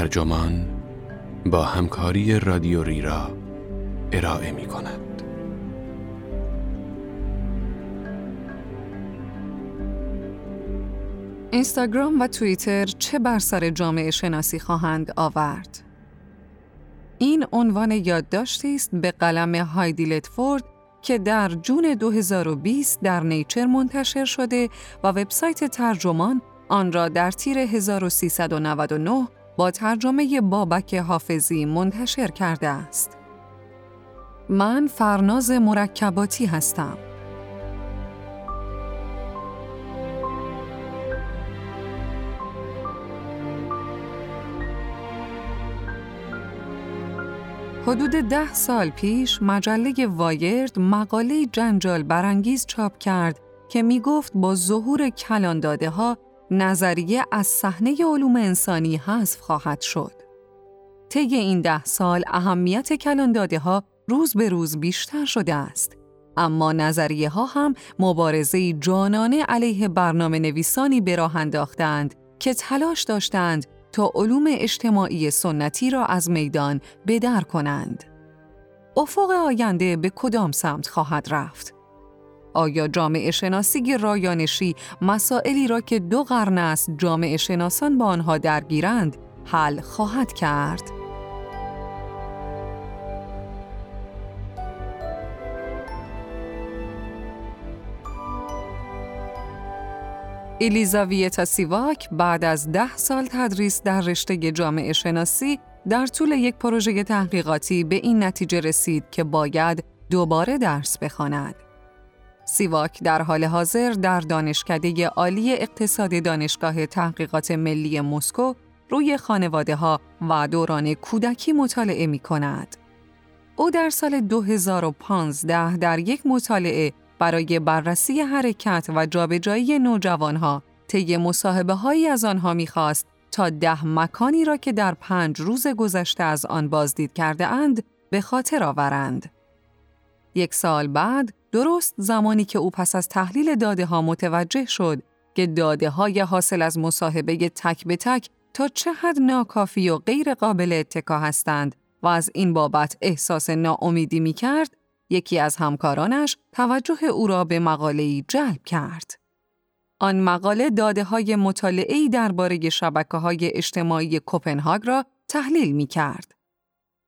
ترجمان با همکاری رادیو ریرا ارائه می کند. اینستاگرام و توییتر چه بر سر جامعه شناسی خواهند آورد؟ این عنوان یادداشتی است به قلم هایدی لتفورد که در جون 2020 در نیچر منتشر شده و وبسایت ترجمان آن را در تیر 1399 با ترجمه بابک حافظی منتشر کرده است. من فرناز مرکباتی هستم. حدود ده سال پیش مجله وایرد مقاله جنجال برانگیز چاپ کرد که می گفت با ظهور کلان داده ها نظریه از صحنه علوم انسانی حذف خواهد شد. طی این ده سال اهمیت کلان داده ها روز به روز بیشتر شده است. اما نظریه ها هم مبارزه جانانه علیه برنامه نویسانی به راه انداختند که تلاش داشتند تا علوم اجتماعی سنتی را از میدان بدر کنند. افق آینده به کدام سمت خواهد رفت؟ آیا جامعه شناسی رایانشی مسائلی را که دو قرن است جامعه شناسان با آنها درگیرند حل خواهد کرد؟ الیزاویتا سیواک بعد از ده سال تدریس در رشته جامعه شناسی در طول یک پروژه تحقیقاتی به این نتیجه رسید که باید دوباره درس بخواند. سیواک در حال حاضر در دانشکده عالی اقتصاد دانشگاه تحقیقات ملی مسکو روی خانواده ها و دوران کودکی مطالعه می کند. او در سال 2015 در یک مطالعه برای بررسی حرکت و جابجایی نوجوانها طی مصاحبه هایی از آنها می‌خواست تا ده مکانی را که در پنج روز گذشته از آن بازدید کرده اند به خاطر آورند. یک سال بعد درست زمانی که او پس از تحلیل داده ها متوجه شد که داده های حاصل از مصاحبه تک به تک تا چه حد ناکافی و غیر قابل اتکا هستند و از این بابت احساس ناامیدی می کرد، یکی از همکارانش توجه او را به مقاله‌ای جلب کرد. آن مقاله داده های مطالعه‌ای درباره شبکه های اجتماعی کوپنهاگ را تحلیل می کرد.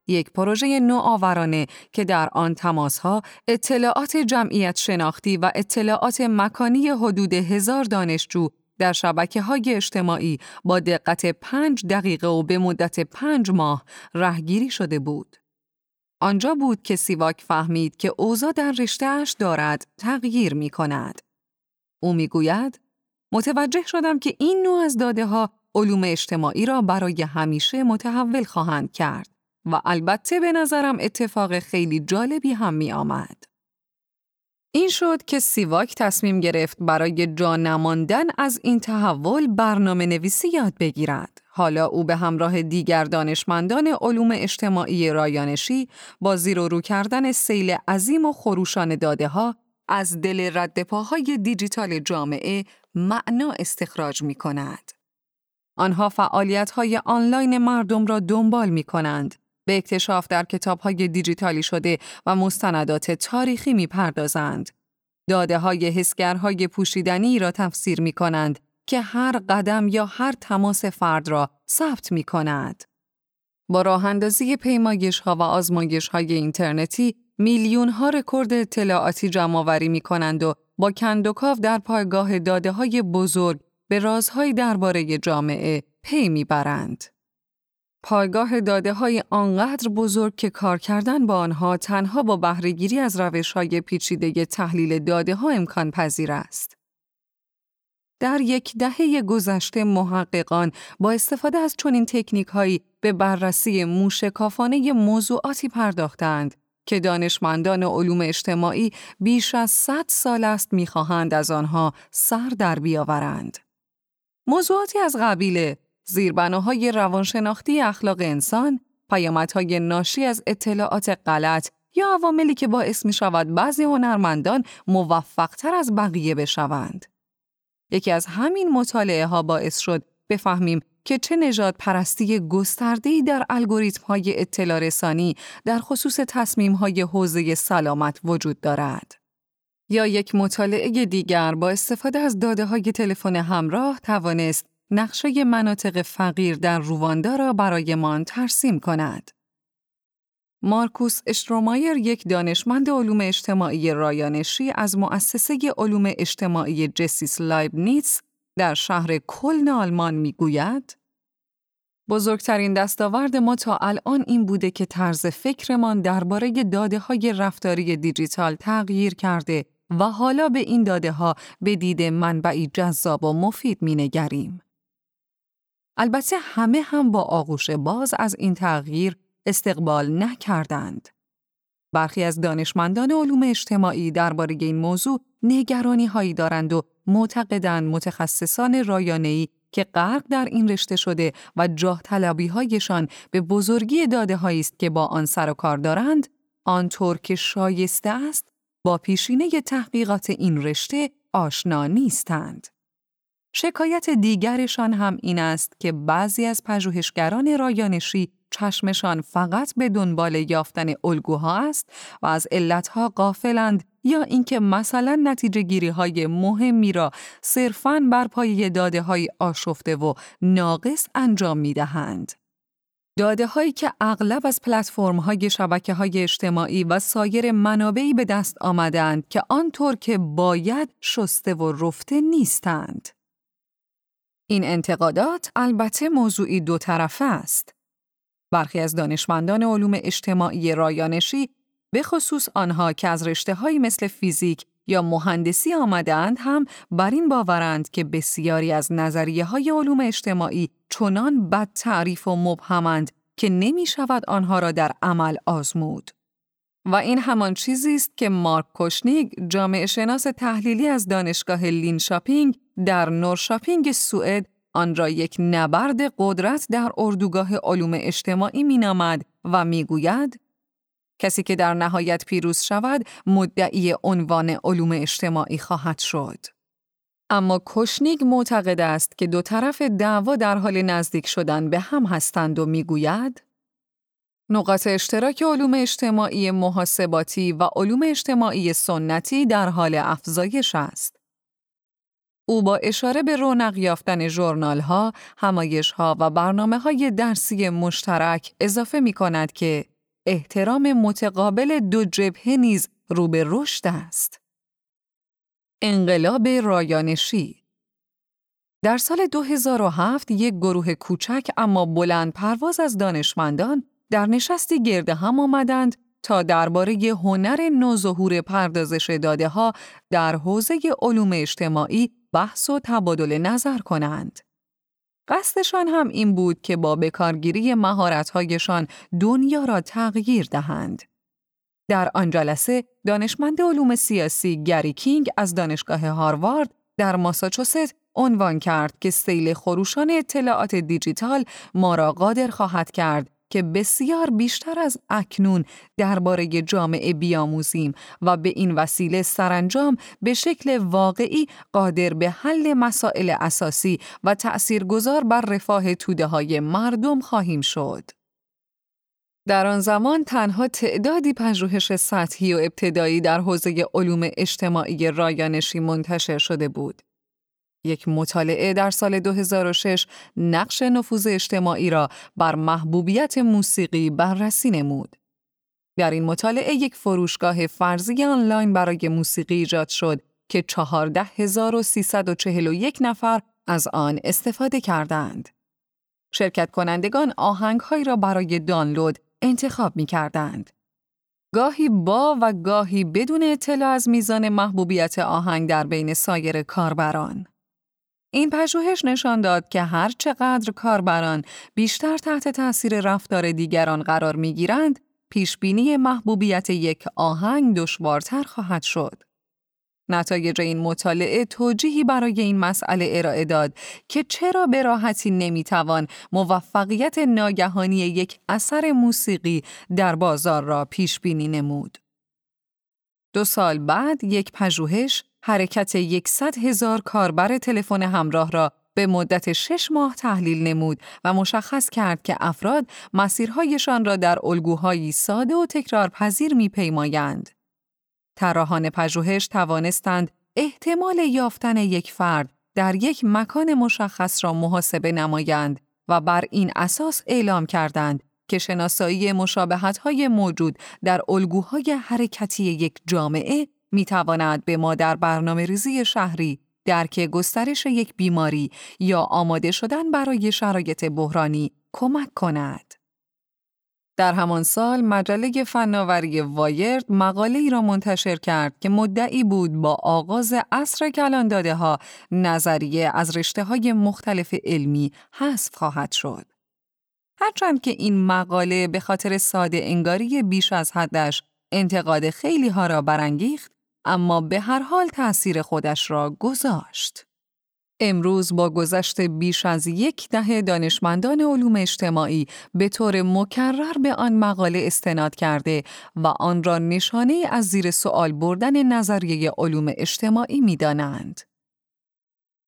یک پروژه نوآورانه که در آن تماسها، اطلاعات جمعیت شناختی و اطلاعات مکانی حدود هزار دانشجو در شبکه های اجتماعی با دقت پنج دقیقه و به مدت پنج ماه رهگیری شده بود. آنجا بود که سیواک فهمید که اوضاع در رشتهاش دارد تغییر می کند. او می گوید متوجه شدم که این نوع از داده ها علوم اجتماعی را برای همیشه متحول خواهند کرد و البته به نظرم اتفاق خیلی جالبی هم می آمد. این شد که سیواک تصمیم گرفت برای جا نماندن از این تحول برنامه نویسی یاد بگیرد. حالا او به همراه دیگر دانشمندان علوم اجتماعی رایانشی با زیر و رو کردن سیل عظیم و خروشان داده ها از دل ردپاهای دیجیتال جامعه معنا استخراج می کند. آنها فعالیت های آنلاین مردم را دنبال می کنند. به اکتشاف در کتاب های دیجیتالی شده و مستندات تاریخی می پردازند. داده های حسگرهای پوشیدنی را تفسیر می کنند که هر قدم یا هر تماس فرد را ثبت می کند. با راه اندازی پیمایش ها و آزمایش های اینترنتی میلیون ها رکورد اطلاعاتی جمع آوری می کنند و با کندوکاو در پایگاه داده های بزرگ به رازهای درباره جامعه پی می‌برند. پایگاه داده های آنقدر بزرگ که کار کردن با آنها تنها با بهرهگیری از روش های پیچیده تحلیل داده ها امکان پذیر است. در یک دهه گذشته محققان با استفاده از چنین تکنیک هایی به بررسی موشکافانه موضوعاتی پرداختند که دانشمندان علوم اجتماعی بیش از 100 سال است می‌خواهند از آنها سر در بیاورند. موضوعاتی از قبیل زیربناهای روانشناختی اخلاق انسان، پیامدهای ناشی از اطلاعات غلط یا عواملی که باعث می شود بعضی هنرمندان موفقتر از بقیه بشوند. یکی از همین مطالعه ها باعث شد بفهمیم که چه نجات پرستی گستردهی در الگوریتم های اطلاع رسانی در خصوص تصمیم های حوزه سلامت وجود دارد. یا یک مطالعه دیگر با استفاده از داده های تلفن همراه توانست نقشه مناطق فقیر در رواندا را برایمان ترسیم کند. مارکوس اشترومایر یک دانشمند علوم اجتماعی رایانشی از مؤسسه علوم اجتماعی جسیس لایبنیتس در شهر کلن آلمان می‌گوید بزرگترین دستاورد ما تا الان این بوده که طرز فکرمان درباره داده های رفتاری دیجیتال تغییر کرده و حالا به این داده ها به دید منبعی جذاب و مفید می نگریم. البته همه هم با آغوش باز از این تغییر استقبال نکردند. برخی از دانشمندان علوم اجتماعی درباره این موضوع نگرانی هایی دارند و معتقدند متخصصان رایانه‌ای که غرق در این رشته شده و جاه طلبی هایشان به بزرگی داده است که با آن سر و کار دارند، آنطور که شایسته است با پیشینه تحقیقات این رشته آشنا نیستند. شکایت دیگرشان هم این است که بعضی از پژوهشگران رایانشی چشمشان فقط به دنبال یافتن الگوها است و از علتها قافلند یا اینکه مثلا نتیجه گیری های مهمی را صرفاً بر پایه داده های آشفته و ناقص انجام می دهند. داده هایی که اغلب از پلتفرم های شبکه های اجتماعی و سایر منابعی به دست آمدند که آنطور که باید شسته و رفته نیستند. این انتقادات البته موضوعی دو طرفه است. برخی از دانشمندان علوم اجتماعی رایانشی به خصوص آنها که از رشته های مثل فیزیک یا مهندسی آمدند هم بر این باورند که بسیاری از نظریه های علوم اجتماعی چنان بد تعریف و مبهمند که نمی شود آنها را در عمل آزمود. و این همان چیزی است که مارک کوشنیگ جامعه شناس تحلیلی از دانشگاه لینشاپینگ در نورشاپینگ سوئد آن را یک نبرد قدرت در اردوگاه علوم اجتماعی مینامد و می‌گوید کسی که در نهایت پیروز شود مدعی عنوان علوم اجتماعی خواهد شد. اما کشنیگ معتقد است که دو طرف دعوا در حال نزدیک شدن به هم هستند و می‌گوید نقاط اشتراک علوم اجتماعی محاسباتی و علوم اجتماعی سنتی در حال افزایش است. او با اشاره به رونق یافتن ژورنال ها، همایش ها و برنامه های درسی مشترک اضافه می کند که احترام متقابل دو جبهه نیز رو به رشد است. انقلاب رایانشی در سال 2007 یک گروه کوچک اما بلند پرواز از دانشمندان در نشستی گرد هم آمدند تا درباره هنر نوظهور پردازش داده ها در حوزه علوم اجتماعی بحث و تبادل نظر کنند. قصدشان هم این بود که با بکارگیری مهارت‌هایشان دنیا را تغییر دهند. در آن جلسه دانشمند علوم سیاسی گری کینگ از دانشگاه هاروارد در ماساچوست عنوان کرد که سیل خروشان اطلاعات دیجیتال ما را قادر خواهد کرد که بسیار بیشتر از اکنون درباره جامعه بیاموزیم و به این وسیله سرانجام به شکل واقعی قادر به حل مسائل اساسی و تأثیرگذار بر رفاه توده های مردم خواهیم شد. در آن زمان تنها تعدادی پژوهش سطحی و ابتدایی در حوزه علوم اجتماعی رایانشی منتشر شده بود. یک مطالعه در سال 2006 نقش نفوذ اجتماعی را بر محبوبیت موسیقی بررسی نمود. در این مطالعه یک فروشگاه فرضی آنلاین برای موسیقی ایجاد شد که 14341 نفر از آن استفاده کردند. شرکت کنندگان آهنگهایی را برای دانلود انتخاب می کردند. گاهی با و گاهی بدون اطلاع از میزان محبوبیت آهنگ در بین سایر کاربران. این پژوهش نشان داد که هر چقدر کاربران بیشتر تحت تاثیر رفتار دیگران قرار می‌گیرند، پیشبینی محبوبیت یک آهنگ دشوارتر خواهد شد. نتایج این مطالعه توجیهی برای این مسئله ارائه داد که چرا به راحتی نمی‌توان موفقیت ناگهانی یک اثر موسیقی در بازار را پیش بینی نمود. دو سال بعد یک پژوهش حرکت یکصد هزار کاربر تلفن همراه را به مدت شش ماه تحلیل نمود و مشخص کرد که افراد مسیرهایشان را در الگوهایی ساده و تکرار پذیر می پیمایند. طراحان پژوهش توانستند احتمال یافتن یک فرد در یک مکان مشخص را محاسبه نمایند و بر این اساس اعلام کردند که شناسایی مشابهت های موجود در الگوهای حرکتی یک جامعه می تواند به ما در برنامه ریزی شهری درک گسترش یک بیماری یا آماده شدن برای شرایط بحرانی کمک کند. در همان سال مجله فناوری وایرد مقاله ای را منتشر کرد که مدعی بود با آغاز عصر کلانداده ها نظریه از رشته های مختلف علمی حذف خواهد شد. هرچند که این مقاله به خاطر ساده انگاری بیش از حدش انتقاد خیلی ها را برانگیخت اما به هر حال تأثیر خودش را گذاشت. امروز با گذشت بیش از یک دهه دانشمندان علوم اجتماعی به طور مکرر به آن مقاله استناد کرده و آن را نشانه از زیر سوال بردن نظریه علوم اجتماعی می دانند.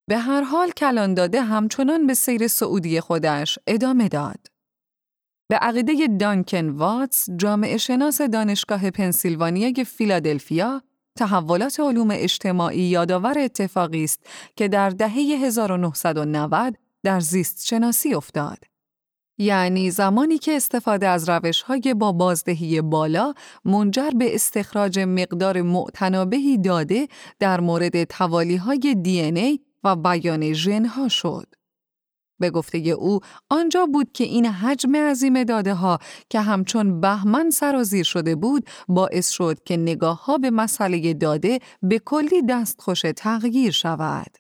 به هر حال کلان داده همچنان به سیر سعودی خودش ادامه داد. به عقیده دانکن واتس، جامعه شناس دانشگاه پنسیلوانیای فیلادلفیا، تحولات علوم اجتماعی یادآور اتفاقی است که در دهه 1990 در زیست شناسی افتاد. یعنی زمانی که استفاده از روش های با بازدهی بالا منجر به استخراج مقدار معتنابهی داده در مورد توالی های دی و بیان ژن ها شد. به گفته او آنجا بود که این حجم عظیم داده ها که همچون بهمن سرازیر شده بود باعث شد که نگاه ها به مسئله داده به کلی دستخوش تغییر شود.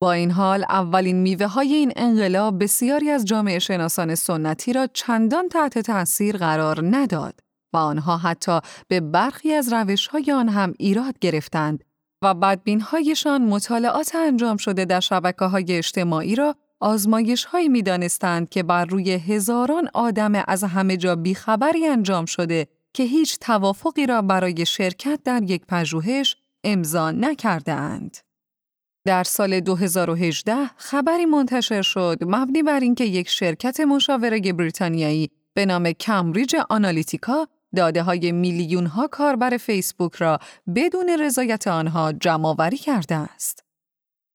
با این حال اولین میوه های این انقلاب بسیاری از جامعه شناسان سنتی را چندان تحت تاثیر قرار نداد و آنها حتی به برخی از روش های آن هم ایراد گرفتند و بدبین هایشان مطالعات انجام شده در شبکه های اجتماعی را آزمایش هایی می دانستند که بر روی هزاران آدم از همه جا بیخبری انجام شده که هیچ توافقی را برای شرکت در یک پژوهش امضا نکرده اند. در سال 2018 خبری منتشر شد مبنی بر اینکه یک شرکت مشاوره بریتانیایی به نام کمبریج آنالیتیکا داده های میلیون ها کاربر فیسبوک را بدون رضایت آنها جمعآوری کرده است.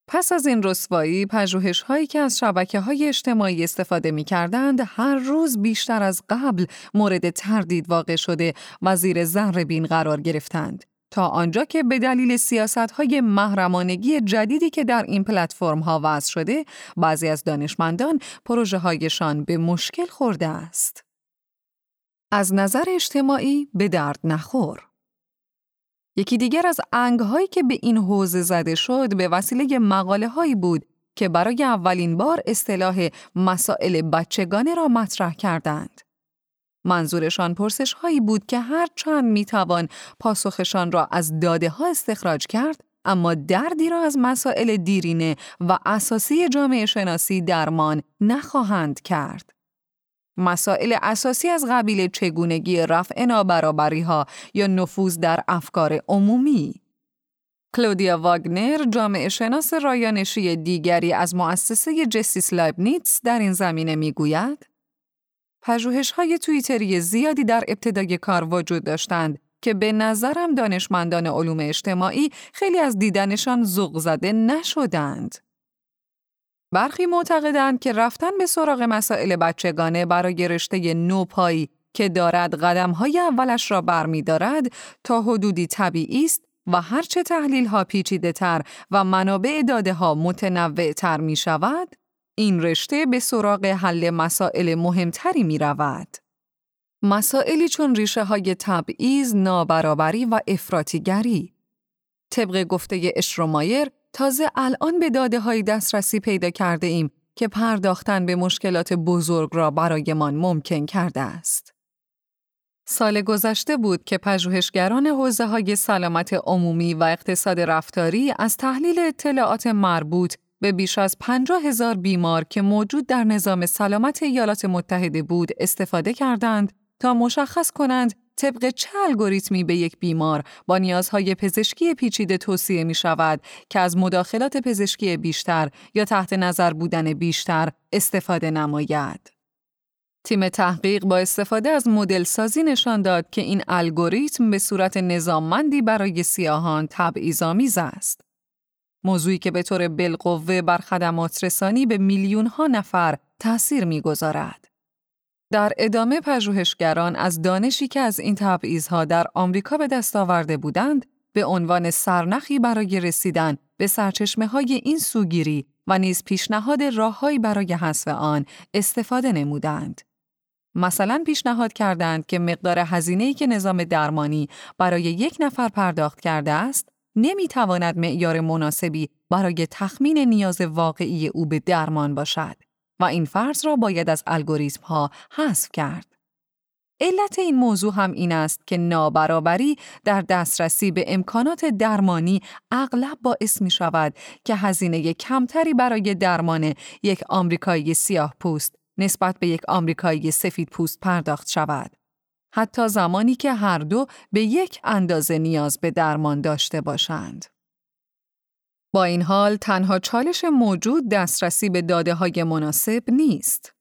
پس از این رسوایی، پژوهش هایی که از شبکه های اجتماعی استفاده می کردند، هر روز بیشتر از قبل مورد تردید واقع شده و زیر زهر بین قرار گرفتند. تا آنجا که به دلیل سیاست های محرمانگی جدیدی که در این پلتفرم ها وضع شده، بعضی از دانشمندان پروژه هایشان به مشکل خورده است. از نظر اجتماعی به درد نخور. یکی دیگر از انگهایی که به این حوزه زده شد به وسیله مقاله هایی بود که برای اولین بار اصطلاح مسائل بچگانه را مطرح کردند. منظورشان پرسش هایی بود که هر چند می توان پاسخشان را از داده ها استخراج کرد اما دردی را از مسائل دیرینه و اساسی جامعه شناسی درمان نخواهند کرد. مسائل اساسی از قبیل چگونگی رفع نابرابری ها یا نفوذ در افکار عمومی. کلودیا واگنر جامعه شناس رایانشی دیگری از مؤسسه جستیس لایبنیتس در این زمینه می‌گوید پژوهش های توییتری زیادی در ابتدای کار وجود داشتند که به نظرم دانشمندان علوم اجتماعی خیلی از دیدنشان ذوق زده نشدند. برخی معتقدند که رفتن به سراغ مسائل بچگانه برای رشته نوپایی که دارد قدمهای اولش را برمیدارد تا حدودی طبیعی است و هرچه تحلیل ها پیچیده تر و منابع داده ها متنوع تر می شود، این رشته به سراغ حل مسائل مهمتری می رود. مسائلی چون ریشه های تبعیض، نابرابری و افراتیگری. طبق گفته اشرومایر، تازه الان به داده های دسترسی پیدا کرده ایم که پرداختن به مشکلات بزرگ را برایمان ممکن کرده است. سال گذشته بود که پژوهشگران حوزه های سلامت عمومی و اقتصاد رفتاری از تحلیل اطلاعات مربوط به بیش از 50 هزار بیمار که موجود در نظام سلامت ایالات متحده بود استفاده کردند تا مشخص کنند طبق چه الگوریتمی به یک بیمار با نیازهای پزشکی پیچیده توصیه می شود که از مداخلات پزشکی بیشتر یا تحت نظر بودن بیشتر استفاده نماید. تیم تحقیق با استفاده از مدل سازی نشان داد که این الگوریتم به صورت نظاممندی برای سیاهان تبعیض‌آمیز است. موضوعی که به طور بالقوه بر خدمات رسانی به میلیون ها نفر تأثیر می‌گذارد. در ادامه پژوهشگران از دانشی که از این تبعیضها در آمریکا به دست آورده بودند به عنوان سرنخی برای رسیدن به سرچشمه های این سوگیری و نیز پیشنهاد راههایی برای حذف آن استفاده نمودند. مثلا پیشنهاد کردند که مقدار هزینه‌ای که نظام درمانی برای یک نفر پرداخت کرده است نمی‌تواند معیار مناسبی برای تخمین نیاز واقعی او به درمان باشد و این فرض را باید از الگوریتم ها حذف کرد. علت این موضوع هم این است که نابرابری در دسترسی به امکانات درمانی اغلب باعث می شود که هزینه کمتری برای درمان یک آمریکایی سیاه پوست نسبت به یک آمریکایی سفید پوست پرداخت شود. حتی زمانی که هر دو به یک اندازه نیاز به درمان داشته باشند. با این حال تنها چالش موجود دسترسی به داده های مناسب نیست.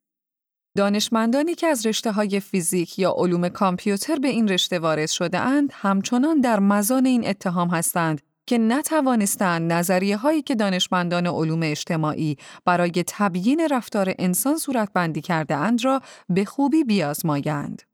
دانشمندانی که از رشته های فیزیک یا علوم کامپیوتر به این رشته وارد شده اند همچنان در مزان این اتهام هستند که نتوانستند نظریه هایی که دانشمندان علوم اجتماعی برای تبیین رفتار انسان صورتبندی کرده اند را به خوبی بیازمایند.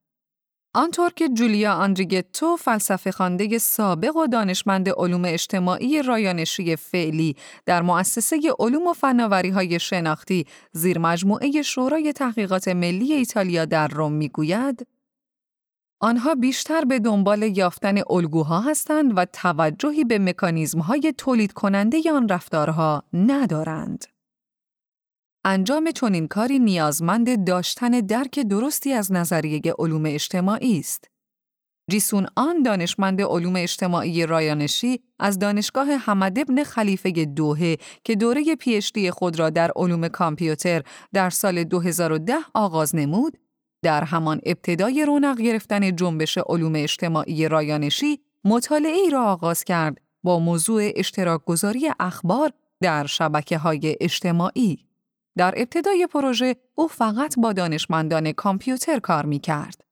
آنطور که جولیا آندریگتو فلسفه خانده سابق و دانشمند علوم اجتماعی رایانشی فعلی در مؤسسه علوم و فناوری های شناختی زیر مجموعه شورای تحقیقات ملی ایتالیا در روم می‌گوید آنها بیشتر به دنبال یافتن الگوها هستند و توجهی به مکانیزم‌های تولید کننده آن رفتارها ندارند. انجام چنین کاری نیازمند داشتن درک درستی از نظریه علوم اجتماعی است. جیسون آن دانشمند علوم اجتماعی رایانشی از دانشگاه حمد ابن خلیفه دوهه که دوره پیشتی خود را در علوم کامپیوتر در سال 2010 آغاز نمود، در همان ابتدای رونق گرفتن جنبش علوم اجتماعی رایانشی مطالعه ای را آغاز کرد با موضوع اشتراک گذاری اخبار در شبکه های اجتماعی. در ابتدای پروژه او فقط با دانشمندان کامپیوتر کار می کرد.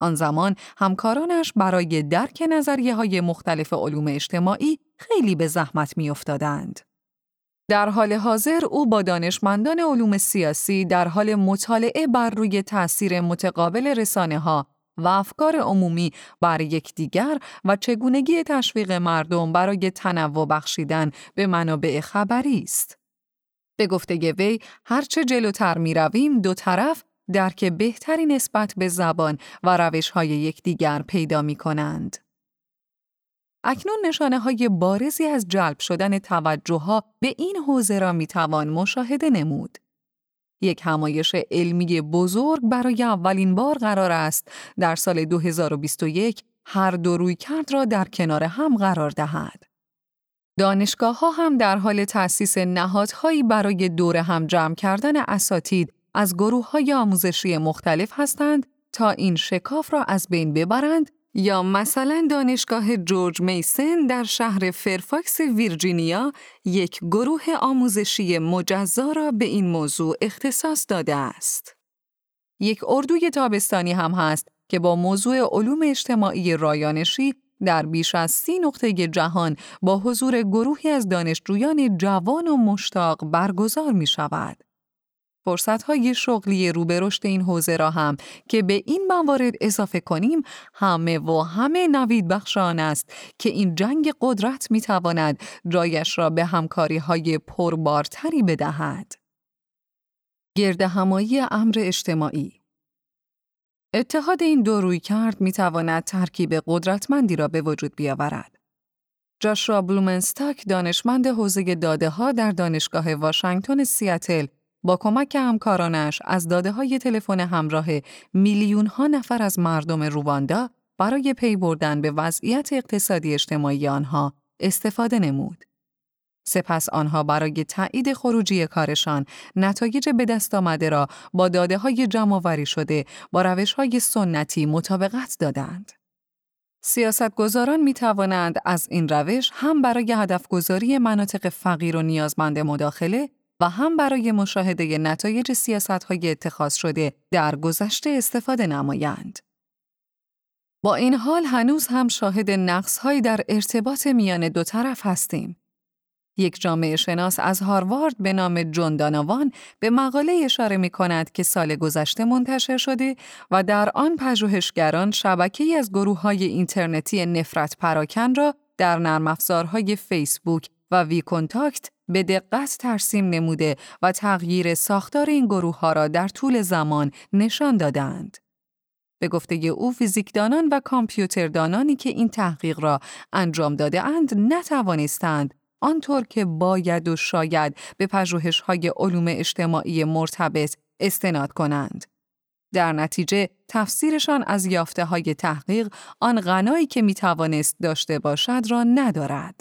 آن زمان همکارانش برای درک نظریه های مختلف علوم اجتماعی خیلی به زحمت می افتادند. در حال حاضر او با دانشمندان علوم سیاسی در حال مطالعه بر روی تأثیر متقابل رسانه ها و افکار عمومی بر یکدیگر و چگونگی تشویق مردم برای تنوع بخشیدن به منابع خبری است. به گفته وی هرچه جلوتر می رویم دو طرف درک بهتری نسبت به زبان و روش های یکدیگر پیدا می کنند. اکنون نشانه های بارزی از جلب شدن توجه ها به این حوزه را می توان مشاهده نمود. یک همایش علمی بزرگ برای اولین بار قرار است در سال 2021 هر دو روی کرد را در کنار هم قرار دهد. دانشگاه ها هم در حال تأسیس نهادهایی برای دور هم جمع کردن اساتید از گروه های آموزشی مختلف هستند تا این شکاف را از بین ببرند یا مثلا دانشگاه جورج میسن در شهر فرفاکس ویرجینیا یک گروه آموزشی مجزا را به این موضوع اختصاص داده است. یک اردوی تابستانی هم هست که با موضوع علوم اجتماعی رایانشی در بیش از سی نقطه جهان با حضور گروهی از دانشجویان جوان و مشتاق برگزار می شود. های شغلی رو به رشد این حوزه را هم که به این موارد اضافه کنیم همه و همه نوید بخشان است که این جنگ قدرت می تواند جایش را به همکاری های پربارتری بدهد. گرد همایی امر اجتماعی اتحاد این دو روی کرد می تواند ترکیب قدرتمندی را به وجود بیاورد. جاشوا بلومنستاک دانشمند حوزه داده ها در دانشگاه واشنگتن سیاتل با کمک همکارانش از داده های تلفن همراه میلیون ها نفر از مردم رواندا برای پی بردن به وضعیت اقتصادی اجتماعی آنها استفاده نمود. سپس آنها برای تایید خروجی کارشان نتایج به دست آمده را با داده های جمع شده با روش های سنتی مطابقت دادند. سیاستگزاران می توانند از این روش هم برای هدفگذاری مناطق فقیر و نیازمند مداخله و هم برای مشاهده نتایج سیاست های اتخاذ شده در گذشته استفاده نمایند. با این حال هنوز هم شاهد نقص در ارتباط میان دو طرف هستیم. یک جامعه شناس از هاروارد به نام جون داناوان به مقاله اشاره می کند که سال گذشته منتشر شده و در آن پژوهشگران شبکه‌ای از گروه های اینترنتی نفرت پراکن را در نرم افزارهای فیسبوک و وی کنتاکت به دقت ترسیم نموده و تغییر ساختار این گروه ها را در طول زمان نشان دادند. به گفته او فیزیکدانان و کامپیوتردانانی که این تحقیق را انجام داده اند نتوانستند آنطور که باید و شاید به های علوم اجتماعی مرتبط استناد کنند. در نتیجه تفسیرشان از یافته های تحقیق آن غنایی که می توانست داشته باشد را ندارد.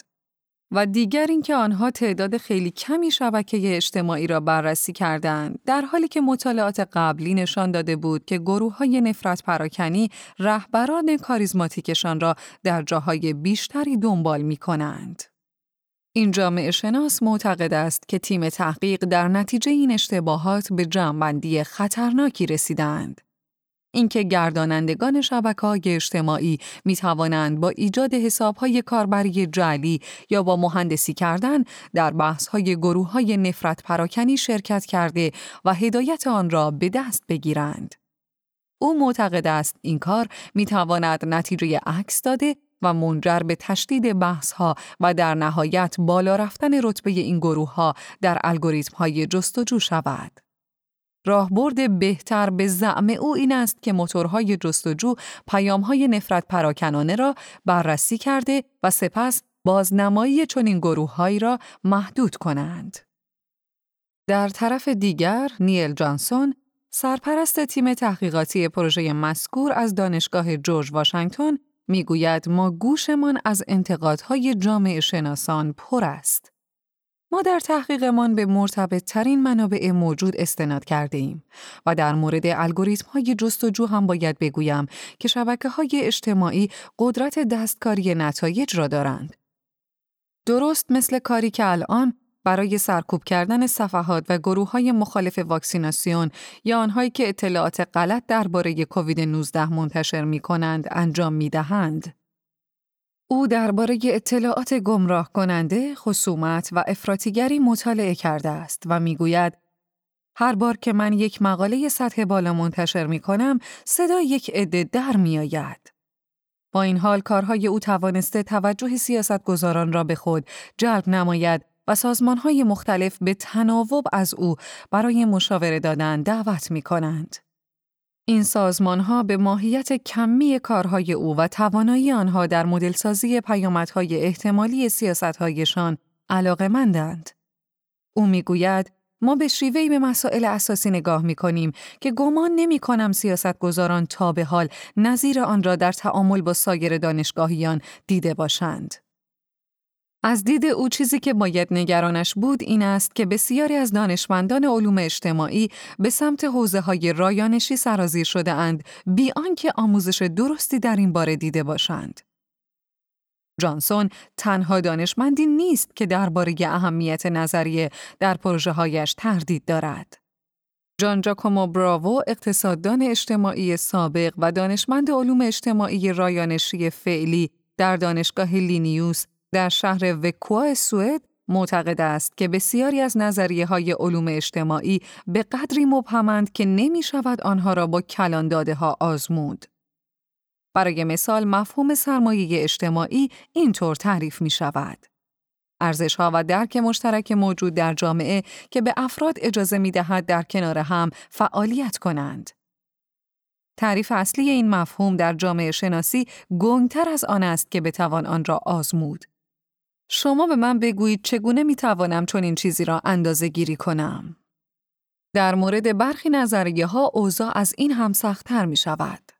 و دیگر اینکه آنها تعداد خیلی کمی شبکه اجتماعی را بررسی کردند در حالی که مطالعات قبلی نشان داده بود که گروه های نفرت پراکنی رهبران کاریزماتیکشان را در جاهای بیشتری دنبال می کنند. این جامعه شناس معتقد است که تیم تحقیق در نتیجه این اشتباهات به جمعبندی خطرناکی رسیدند. اینکه گردانندگان شبکه های اجتماعی می توانند با ایجاد حساب های کاربری جعلی یا با مهندسی کردن در بحث های گروه های نفرت پراکنی شرکت کرده و هدایت آن را به دست بگیرند. او معتقد است این کار می تواند نتیجه عکس داده و منجر به تشدید بحث ها و در نهایت بالا رفتن رتبه این گروه ها در الگوریتم های جستجو شود. راهبرد بهتر به زعم او این است که موتورهای جستجو پیامهای نفرت پراکنانه را بررسی کرده و سپس بازنمایی چنین گروههایی را محدود کنند. در طرف دیگر، نیل جانسون، سرپرست تیم تحقیقاتی پروژه مسکور از دانشگاه جورج واشنگتن می‌گوید ما گوشمان از انتقادهای جامعه شناسان پر است. ما در تحقیقمان به مرتبط ترین منابع موجود استناد کرده ایم و در مورد الگوریتم های جستجو هم باید بگویم که شبکه های اجتماعی قدرت دستکاری نتایج را دارند. درست مثل کاری که الان برای سرکوب کردن صفحات و گروه های مخالف واکسیناسیون یا آنهایی که اطلاعات غلط درباره کووید 19 منتشر می کنند انجام می دهند. او درباره اطلاعات گمراه کننده، خصومت و افراطیگری مطالعه کرده است و می‌گوید هر بار که من یک مقاله سطح بالا منتشر می کنم، صدا یک عده در می آید. با این حال کارهای او توانسته توجه سیاستگزاران را به خود جلب نماید و سازمانهای مختلف به تناوب از او برای مشاوره دادن دعوت می کنند. این سازمان ها به ماهیت کمی کارهای او و توانایی آنها در مدلسازی پیامدهای احتمالی سیاستهایشان علاقه مندند. او می‌گوید ما به شیوهی به مسائل اساسی نگاه می کنیم که گمان نمی کنم سیاستگزاران تا به حال نظیر آن را در تعامل با سایر دانشگاهیان دیده باشند. از دید او چیزی که باید نگرانش بود این است که بسیاری از دانشمندان علوم اجتماعی به سمت حوزه های رایانشی سرازیر شده اند بی آنکه آموزش درستی در این باره دیده باشند. جانسون تنها دانشمندی نیست که درباره اهمیت نظریه در پروژه هایش تردید دارد. جان جاکومو براوو اقتصاددان اجتماعی سابق و دانشمند علوم اجتماعی رایانشی فعلی در دانشگاه لینیوس در شهر وکوا سوئد معتقد است که بسیاری از نظریه های علوم اجتماعی به قدری مبهمند که نمی شود آنها را با کلان داده ها آزمود. برای مثال مفهوم سرمایه اجتماعی اینطور تعریف می شود. ارزش ها و درک مشترک موجود در جامعه که به افراد اجازه می دهد در کنار هم فعالیت کنند. تعریف اصلی این مفهوم در جامعه شناسی گنگتر از آن است که بتوان آن را آزمود. شما به من بگویید چگونه می توانم چون این چیزی را اندازه گیری کنم؟ در مورد برخی نظریه ها اوضاع از این هم سختتر می شود.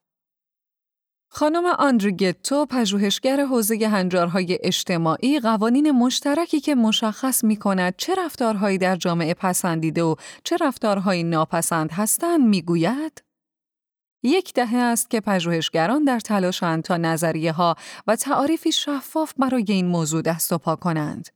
خانم آندریگتو پژوهشگر حوزه هنجارهای اجتماعی قوانین مشترکی که مشخص می کند چه رفتارهایی در جامعه پسندیده و چه رفتارهایی ناپسند هستند می‌گوید یک دهه است که پژوهشگران در تلاشند تا نظریه ها و تعاریفی شفاف برای این موضوع دست و پا کنند.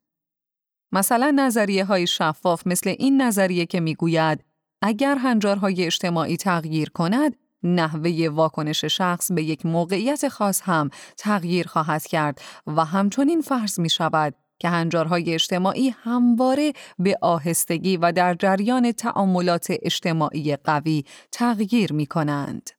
مثلا نظریه های شفاف مثل این نظریه که می‌گوید اگر هنجارهای اجتماعی تغییر کند نحوه واکنش شخص به یک موقعیت خاص هم تغییر خواهد کرد و همچنین فرض می شود که هنجارهای اجتماعی همواره به آهستگی و در جریان تعاملات اجتماعی قوی تغییر می کنند.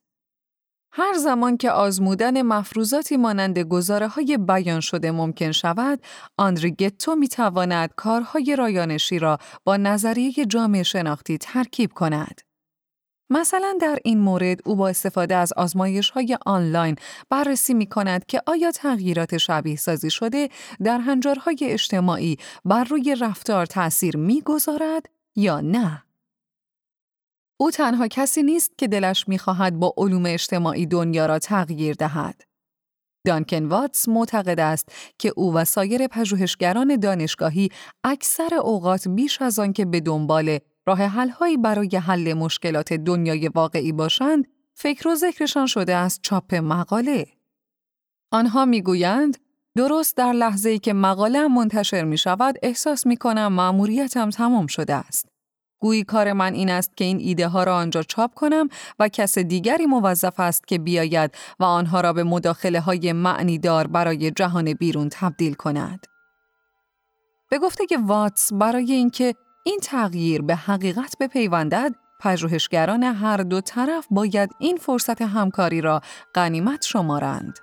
هر زمان که آزمودن مفروضاتی مانند گزاره های بیان شده ممکن شود، آندریگتو می تواند کارهای رایانشی را با نظریه جامعه شناختی ترکیب کند. مثلا در این مورد او با استفاده از آزمایش های آنلاین بررسی می کند که آیا تغییرات شبیه سازی شده در هنجارهای اجتماعی بر روی رفتار تأثیر می گذارد یا نه. او تنها کسی نیست که دلش می‌خواهد با علوم اجتماعی دنیا را تغییر دهد. دانکن واتس معتقد است که او و سایر پژوهشگران دانشگاهی اکثر اوقات بیش از آن که به دنبال راه حلهایی برای حل مشکلات دنیای واقعی باشند، فکر و ذکرشان شده است چاپ مقاله. آنها می‌گویند درست در لحظه ای که مقاله منتشر می شود احساس می کنم مأموریتم تمام شده است. گویی کار من این است که این ایده ها را آنجا چاپ کنم و کس دیگری موظف است که بیاید و آنها را به مداخله های معنی دار برای جهان بیرون تبدیل کند. به گفته که واتس برای اینکه این تغییر به حقیقت بپیوندد پژوهشگران هر دو طرف باید این فرصت همکاری را غنیمت شمارند.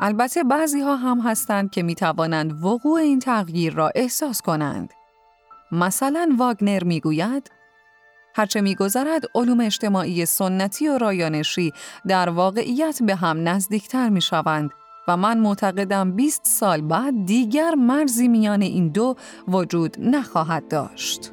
البته بعضی ها هم هستند که می توانند وقوع این تغییر را احساس کنند. مثلا واگنر می‌گوید هرچه میگذرد علوم اجتماعی سنتی و رایانشی در واقعیت به هم نزدیکتر می شوند و من معتقدم 20 سال بعد دیگر مرزی میان این دو وجود نخواهد داشت.